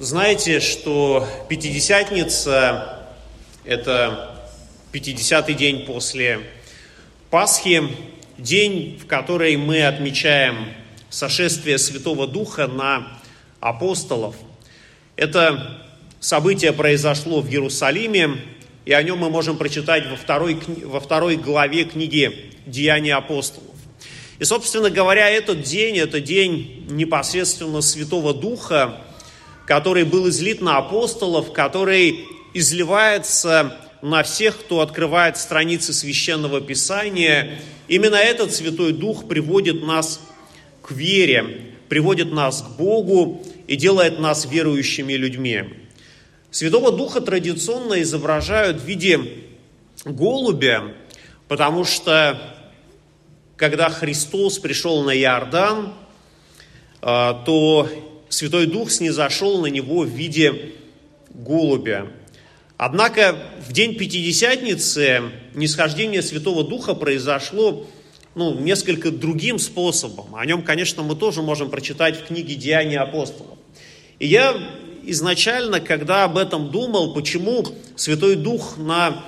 знаете, что Пятидесятница – это 50-й день после Пасхи, день, в который мы отмечаем сошествие Святого Духа на апостолов. Это событие произошло в Иерусалиме, и о нем мы можем прочитать во второй, во второй главе книги «Деяния апостолов». И, собственно говоря, этот день, это день непосредственно Святого Духа, который был излит на апостолов, который изливается на всех, кто открывает страницы Священного Писания. Именно этот Святой Дух приводит нас к вере, приводит нас к Богу и делает нас верующими людьми. Святого Духа традиционно изображают в виде голубя, потому что когда Христос пришел на Иордан, а, то Святой Дух снизошел на него в виде голубя. Однако в день Пятидесятницы нисхождение Святого Духа произошло ну, несколько другим способом. О нем, конечно, мы тоже можем прочитать в книге «Деяния апостолов». И я изначально, когда об этом думал, почему Святой Дух на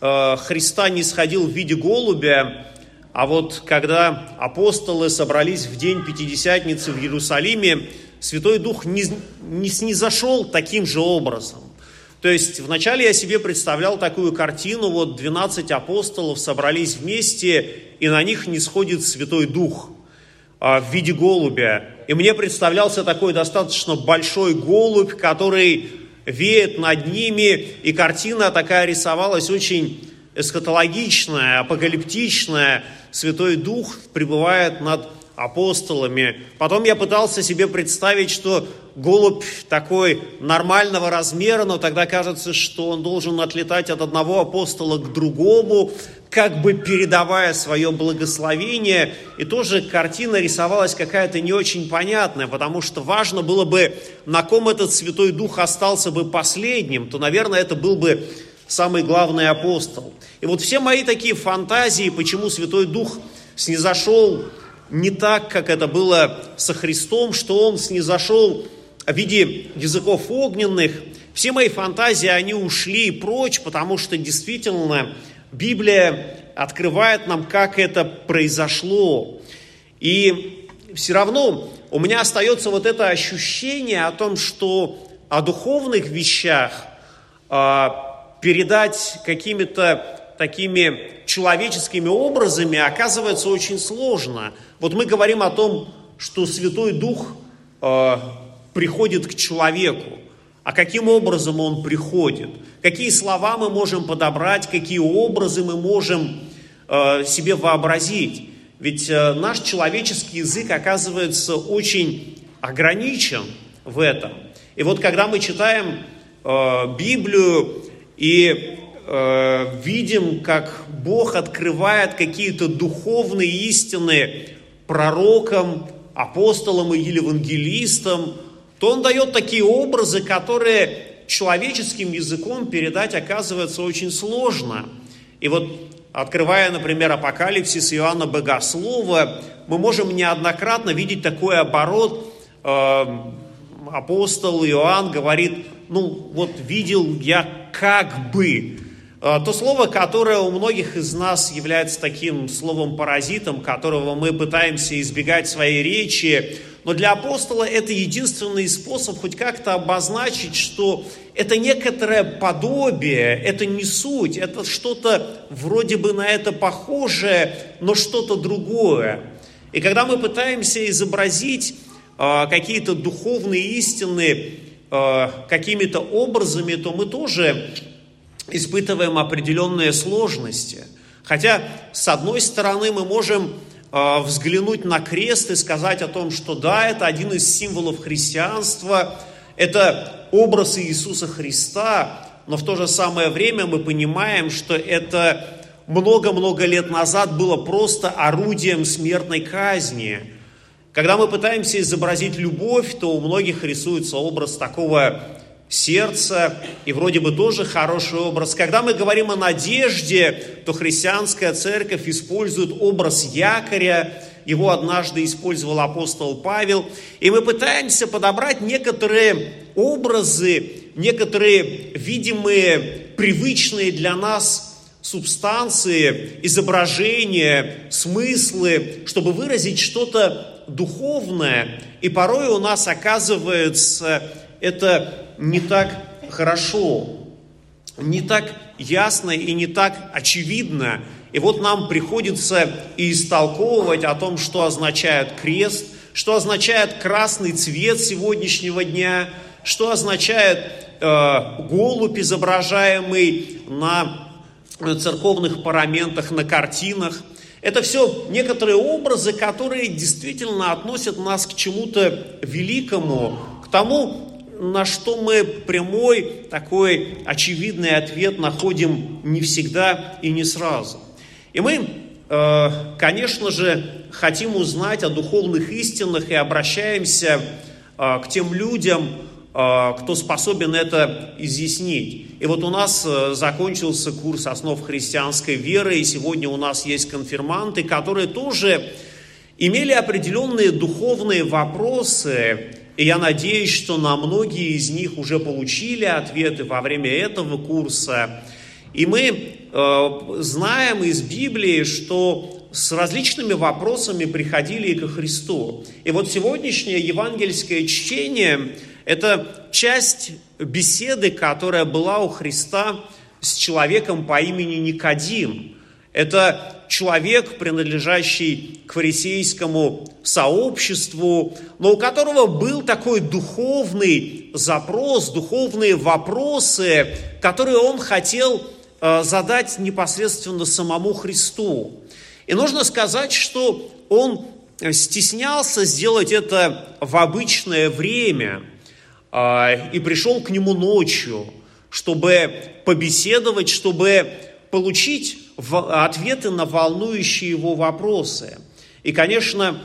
э, Христа не сходил в виде голубя, а вот когда апостолы собрались в день Пятидесятницы в Иерусалиме, Святой Дух не, не снизошел таким же образом. То есть вначале я себе представлял такую картину, вот 12 апостолов собрались вместе, и на них не сходит Святой Дух а, в виде голубя. И мне представлялся такой достаточно большой голубь, который веет над ними, и картина такая рисовалась очень эсхатологичная, апокалиптичная, Святой Дух пребывает над апостолами. Потом я пытался себе представить, что голубь такой нормального размера, но тогда кажется, что он должен отлетать от одного апостола к другому, как бы передавая свое благословение. И тоже картина рисовалась какая-то не очень понятная, потому что важно было бы, на ком этот Святой Дух остался бы последним, то, наверное, это был бы самый главный апостол. И вот все мои такие фантазии, почему Святой Дух снизошел не так, как это было со Христом, что Он снизошел в виде языков огненных, все мои фантазии, они ушли прочь, потому что действительно Библия открывает нам, как это произошло. И все равно у меня остается вот это ощущение о том, что о духовных вещах а, передать какими-то такими человеческими образами оказывается очень сложно. Вот мы говорим о том, что Святой Дух э, приходит к человеку. А каким образом он приходит? Какие слова мы можем подобрать, какие образы мы можем э, себе вообразить? Ведь э, наш человеческий язык оказывается очень ограничен в этом. И вот когда мы читаем э, Библию, и э, видим, как Бог открывает какие-то духовные истины пророкам, апостолам или евангелистам, то Он дает такие образы, которые человеческим языком передать оказывается очень сложно. И вот открывая, например, Апокалипсис Иоанна Богослова, мы можем неоднократно видеть такой оборот. Э, апостол Иоанн говорит, ну вот видел я как бы. А, то слово, которое у многих из нас является таким словом-паразитом, которого мы пытаемся избегать в своей речи, но для апостола это единственный способ хоть как-то обозначить, что это некоторое подобие, это не суть, это что-то вроде бы на это похожее, но что-то другое. И когда мы пытаемся изобразить э, какие-то духовные истины Э, какими-то образами, то мы тоже испытываем определенные сложности. Хотя, с одной стороны, мы можем э, взглянуть на крест и сказать о том, что да, это один из символов христианства, это образ Иисуса Христа, но в то же самое время мы понимаем, что это много-много лет назад было просто орудием смертной казни – когда мы пытаемся изобразить любовь, то у многих рисуется образ такого сердца, и вроде бы тоже хороший образ. Когда мы говорим о надежде, то христианская церковь использует образ якоря, его однажды использовал апостол Павел. И мы пытаемся подобрать некоторые образы, некоторые видимые, привычные для нас субстанции, изображения, смыслы, чтобы выразить что-то духовное. И порой у нас оказывается это не так хорошо, не так ясно и не так очевидно. И вот нам приходится и истолковывать о том, что означает крест, что означает красный цвет сегодняшнего дня, что означает э, голубь, изображаемый на церковных параментах, на картинах. Это все некоторые образы, которые действительно относят нас к чему-то великому, к тому, на что мы прямой, такой очевидный ответ находим не всегда и не сразу. И мы, э, конечно же, хотим узнать о духовных истинах и обращаемся э, к тем людям, э, кто способен это изъяснить. И вот у нас закончился курс основ христианской веры, и сегодня у нас есть конфирманты, которые тоже имели определенные духовные вопросы, и я надеюсь, что на многие из них уже получили ответы во время этого курса. И мы э, знаем из Библии, что с различными вопросами приходили и ко Христу. И вот сегодняшнее евангельское чтение – это часть беседы, которая была у Христа с человеком по имени Никодим. Это человек, принадлежащий к фарисейскому сообществу, но у которого был такой духовный запрос, духовные вопросы, которые он хотел э, задать непосредственно самому Христу. И нужно сказать, что он стеснялся сделать это в обычное время э, и пришел к нему ночью, чтобы побеседовать, чтобы получить ответы на волнующие его вопросы. И, конечно,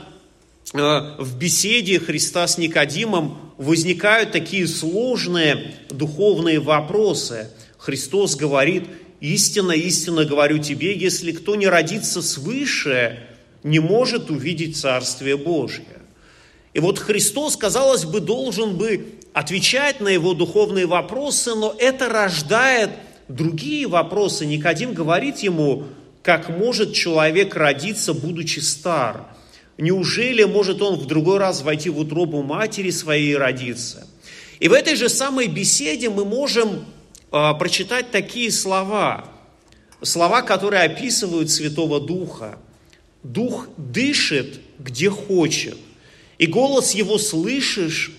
э, в беседе Христа с Никодимом возникают такие сложные духовные вопросы. Христос говорит, истинно, истинно говорю тебе, если кто не родится свыше, не может увидеть Царствие Божье. И вот Христос, казалось бы, должен бы отвечать на его духовные вопросы, но это рождает другие вопросы. Никодим говорит ему, как может человек родиться, будучи стар? Неужели может он в другой раз войти в утробу матери своей и родиться? И в этой же самой беседе мы можем э, прочитать такие слова, слова, которые описывают Святого Духа. Дух дышит, где хочет, и голос его слышишь,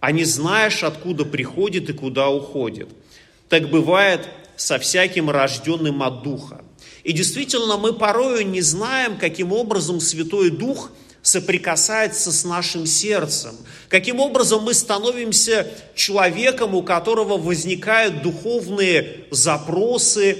а не знаешь, откуда приходит и куда уходит – так бывает со всяким рожденным от Духа. И действительно, мы порою не знаем, каким образом Святой Дух соприкасается с нашим сердцем, каким образом мы становимся человеком, у которого возникают духовные запросы,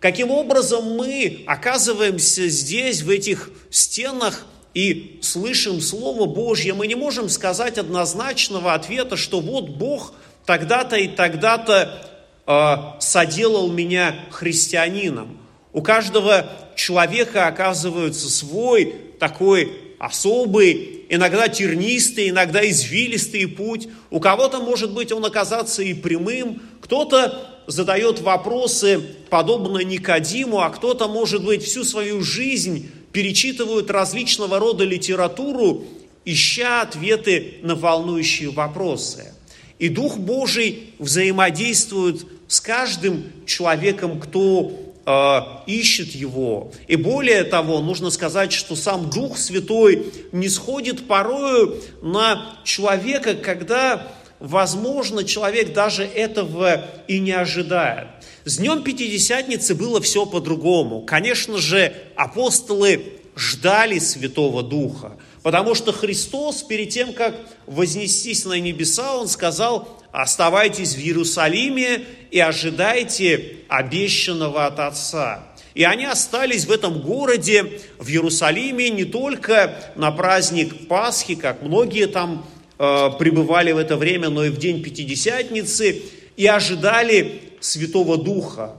каким образом мы оказываемся здесь, в этих стенах, и слышим Слово Божье, мы не можем сказать однозначного ответа, что вот Бог тогда-то и тогда-то соделал меня христианином. У каждого человека оказывается свой такой особый, иногда тернистый, иногда извилистый путь. У кого-то, может быть, он оказаться и прямым, кто-то задает вопросы, подобно Никодиму, а кто-то, может быть, всю свою жизнь перечитывают различного рода литературу, ища ответы на волнующие вопросы. И Дух Божий взаимодействует с каждым человеком, кто э, ищет его. И более того, нужно сказать, что сам Дух Святой не сходит порою на человека, когда, возможно, человек даже этого и не ожидает. С Днем Пятидесятницы было все по-другому. Конечно же, апостолы ждали Святого Духа. Потому что Христос, перед тем, как вознестись на небеса, Он сказал, оставайтесь в Иерусалиме и ожидайте обещанного от Отца. И они остались в этом городе, в Иерусалиме, не только на праздник Пасхи, как многие там э, пребывали в это время, но и в день Пятидесятницы, и ожидали Святого Духа.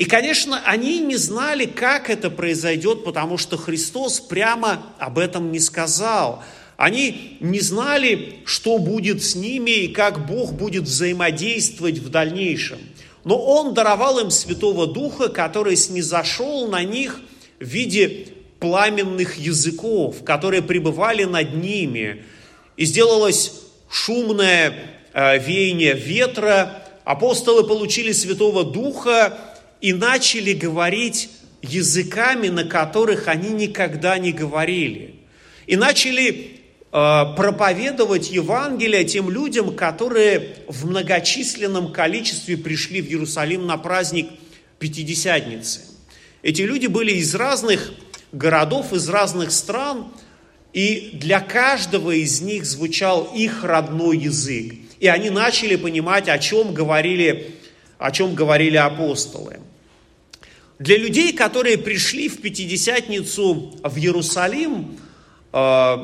И, конечно, они не знали, как это произойдет, потому что Христос прямо об этом не сказал. Они не знали, что будет с ними и как Бог будет взаимодействовать в дальнейшем. Но Он даровал им Святого Духа, который снизошел на них в виде пламенных языков, которые пребывали над ними. И сделалось шумное э, веяние ветра, апостолы получили Святого Духа и начали говорить языками, на которых они никогда не говорили. И начали Э, проповедовать Евангелие тем людям, которые в многочисленном количестве пришли в Иерусалим на праздник Пятидесятницы. Эти люди были из разных городов, из разных стран, и для каждого из них звучал их родной язык. И они начали понимать, о чем говорили, о чем говорили апостолы. Для людей, которые пришли в Пятидесятницу в Иерусалим, э,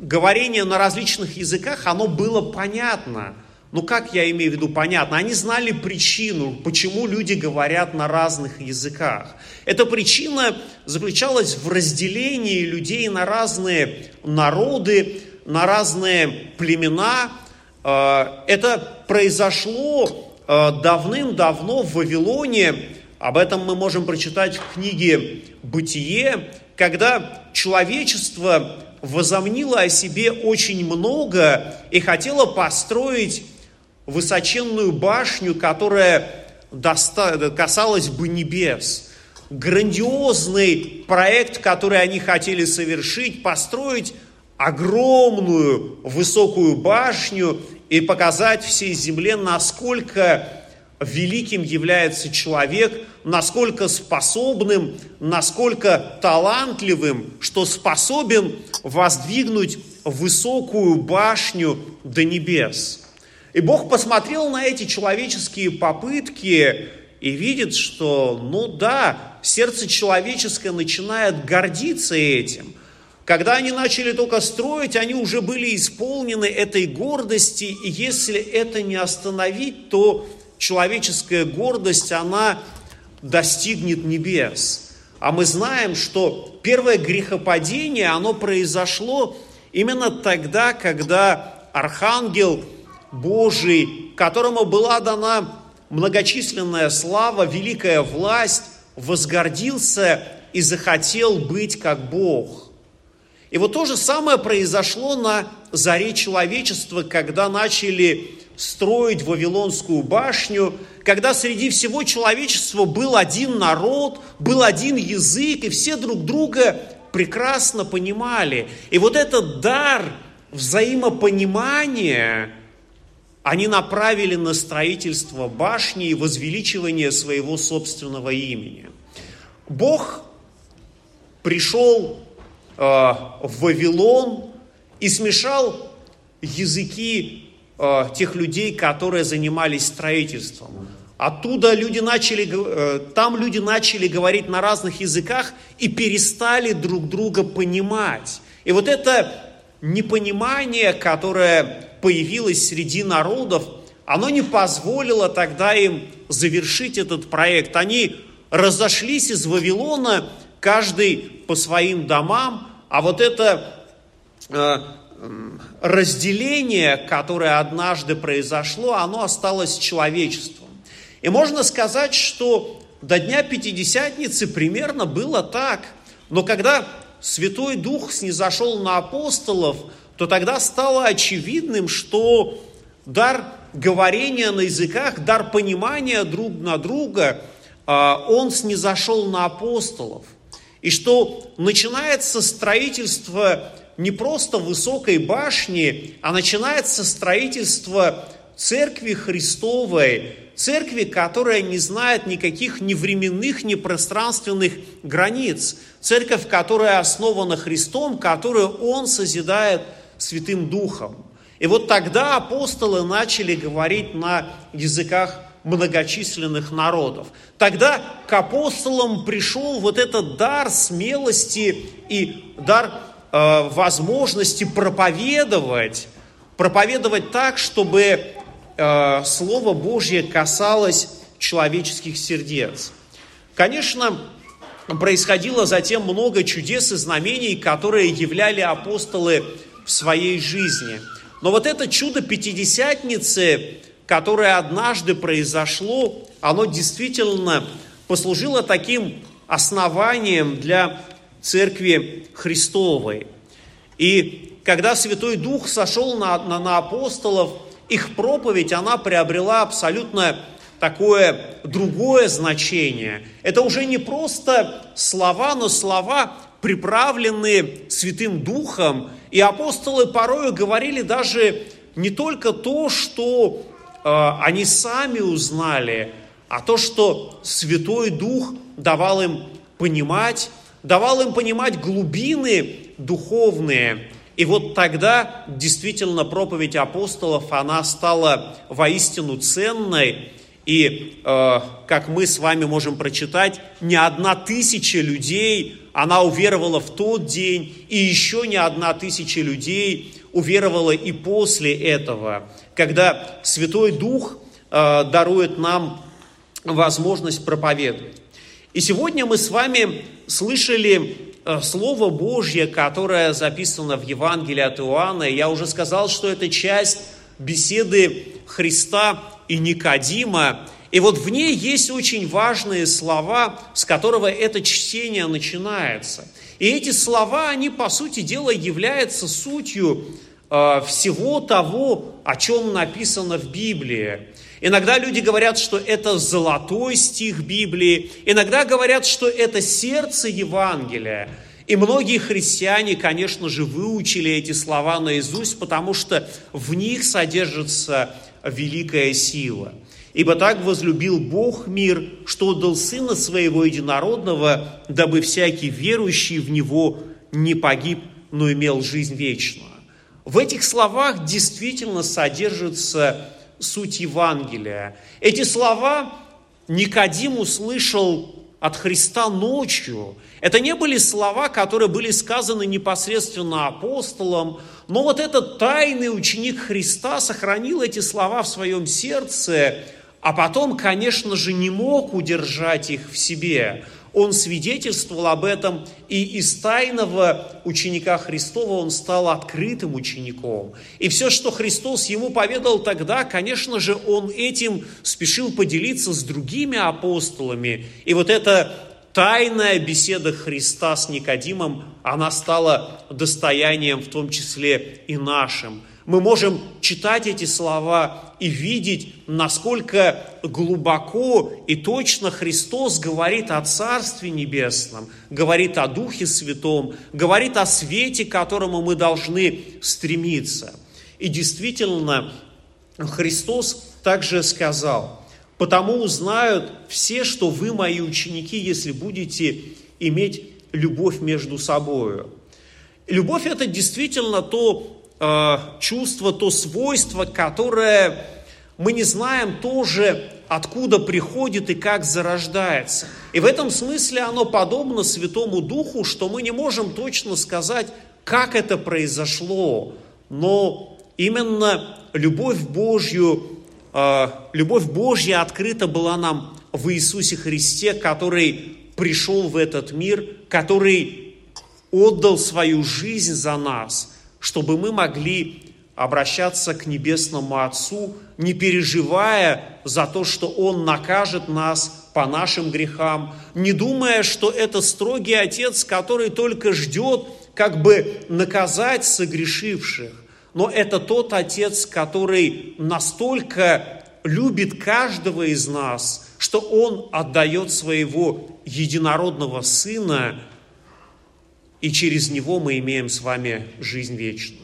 говорение на различных языках, оно было понятно. Ну как я имею в виду понятно? Они знали причину, почему люди говорят на разных языках. Эта причина заключалась в разделении людей на разные народы, на разные племена. Э, это произошло э, давным-давно в Вавилоне. Об этом мы можем прочитать в книге «Бытие», когда человечество возомнила о себе очень много и хотела построить высоченную башню, которая касалась бы небес. Грандиозный проект, который они хотели совершить, построить огромную высокую башню и показать всей земле, насколько великим является человек, насколько способным, насколько талантливым, что способен воздвигнуть высокую башню до небес. И Бог посмотрел на эти человеческие попытки и видит, что, ну да, сердце человеческое начинает гордиться этим. Когда они начали только строить, они уже были исполнены этой гордости, и если это не остановить, то человеческая гордость, она достигнет небес. А мы знаем, что первое грехопадение, оно произошло именно тогда, когда архангел Божий, которому была дана многочисленная слава, великая власть, возгордился и захотел быть как Бог. И вот то же самое произошло на заре человечества, когда начали строить Вавилонскую башню, когда среди всего человечества был один народ, был один язык, и все друг друга прекрасно понимали. И вот этот дар взаимопонимания они направили на строительство башни и возвеличивание своего собственного имени. Бог пришел э, в Вавилон и смешал языки э, тех людей, которые занимались строительством. Оттуда люди начали, э, там люди начали говорить на разных языках и перестали друг друга понимать. И вот это непонимание, которое появилось среди народов, оно не позволило тогда им завершить этот проект. Они разошлись из Вавилона, каждый по своим домам, а вот это э, разделение, которое однажды произошло, оно осталось человечеством. И можно сказать, что до Дня Пятидесятницы примерно было так. Но когда Святой Дух снизошел на апостолов, то тогда стало очевидным, что дар говорения на языках, дар понимания друг на друга, а, он снизошел на апостолов. И что начинается строительство не просто высокой башни, а начинается строительство церкви Христовой, церкви, которая не знает никаких ни временных, ни пространственных границ, церковь, которая основана Христом, которую Он созидает Святым Духом. И вот тогда апостолы начали говорить на языках многочисленных народов. Тогда к апостолам пришел вот этот дар смелости и дар Э, возможности проповедовать, проповедовать так, чтобы э, Слово Божье касалось человеческих сердец. Конечно, происходило затем много чудес и знамений, которые являли апостолы в своей жизни. Но вот это чудо Пятидесятницы, которое однажды произошло, оно действительно послужило таким основанием для Церкви Христовой. И когда Святой Дух сошел на, на, на апостолов, их проповедь, она приобрела абсолютно такое другое значение. Это уже не просто слова, но слова, приправленные Святым Духом. И апостолы порою говорили даже не только то, что э, они сами узнали, а то, что Святой Дух давал им понимать, давал им понимать глубины духовные. И вот тогда действительно проповедь апостолов, она стала воистину ценной, и, э, как мы с вами можем прочитать, не одна тысяча людей, она уверовала в тот день, и еще не одна тысяча людей уверовала и после этого, когда Святой Дух э, дарует нам возможность проповедовать. И сегодня мы с вами слышали э, Слово Божье, которое записано в Евангелии от Иоанна. Я уже сказал, что это часть беседы Христа и Никодима. И вот в ней есть очень важные слова, с которого это чтение начинается. И эти слова, они, по сути дела, являются сутью э, всего того, о чем написано в Библии. Иногда люди говорят, что это золотой стих Библии, иногда говорят, что это сердце Евангелия. И многие христиане, конечно же, выучили эти слова наизусть, потому что в них содержится великая сила. Ибо так возлюбил Бог мир, что отдал Сына Своего Единородного, дабы всякий верующий в Него не погиб, но имел жизнь вечную. В этих словах действительно содержится суть Евангелия. Эти слова Никодим услышал от Христа ночью. Это не были слова, которые были сказаны непосредственно апостолам, но вот этот тайный ученик Христа сохранил эти слова в своем сердце, а потом, конечно же, не мог удержать их в себе. Он свидетельствовал об этом, и из тайного ученика Христова он стал открытым учеником. И все, что Христос ему поведал тогда, конечно же, он этим спешил поделиться с другими апостолами. И вот эта тайная беседа Христа с Никодимом, она стала достоянием в том числе и нашим – мы можем читать эти слова и видеть, насколько глубоко и точно Христос говорит о Царстве Небесном, говорит о Духе Святом, говорит о свете, к которому мы должны стремиться. И действительно, Христос также сказал, «Потому узнают все, что вы мои ученики, если будете иметь любовь между собою». Любовь – это действительно то Э, чувство, то свойство, которое мы не знаем тоже, откуда приходит и как зарождается. И в этом смысле оно подобно Святому Духу, что мы не можем точно сказать, как это произошло, но именно любовь Божью, э, любовь Божья открыта была нам в Иисусе Христе, который пришел в этот мир, который отдал свою жизнь за нас – чтобы мы могли обращаться к Небесному Отцу, не переживая за то, что Он накажет нас по нашим грехам, не думая, что это строгий Отец, который только ждет, как бы наказать согрешивших. Но это тот Отец, который настолько любит каждого из нас, что Он отдает своего единородного Сына и через Него мы имеем с вами жизнь вечную.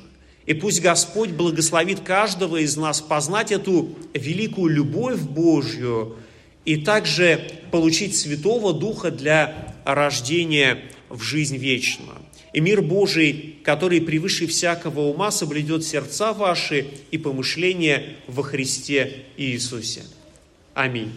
И пусть Господь благословит каждого из нас познать эту великую любовь Божью и также получить Святого Духа для рождения в жизнь вечную. И мир Божий, который превыше всякого ума, соблюдет сердца ваши и помышления во Христе Иисусе. Аминь.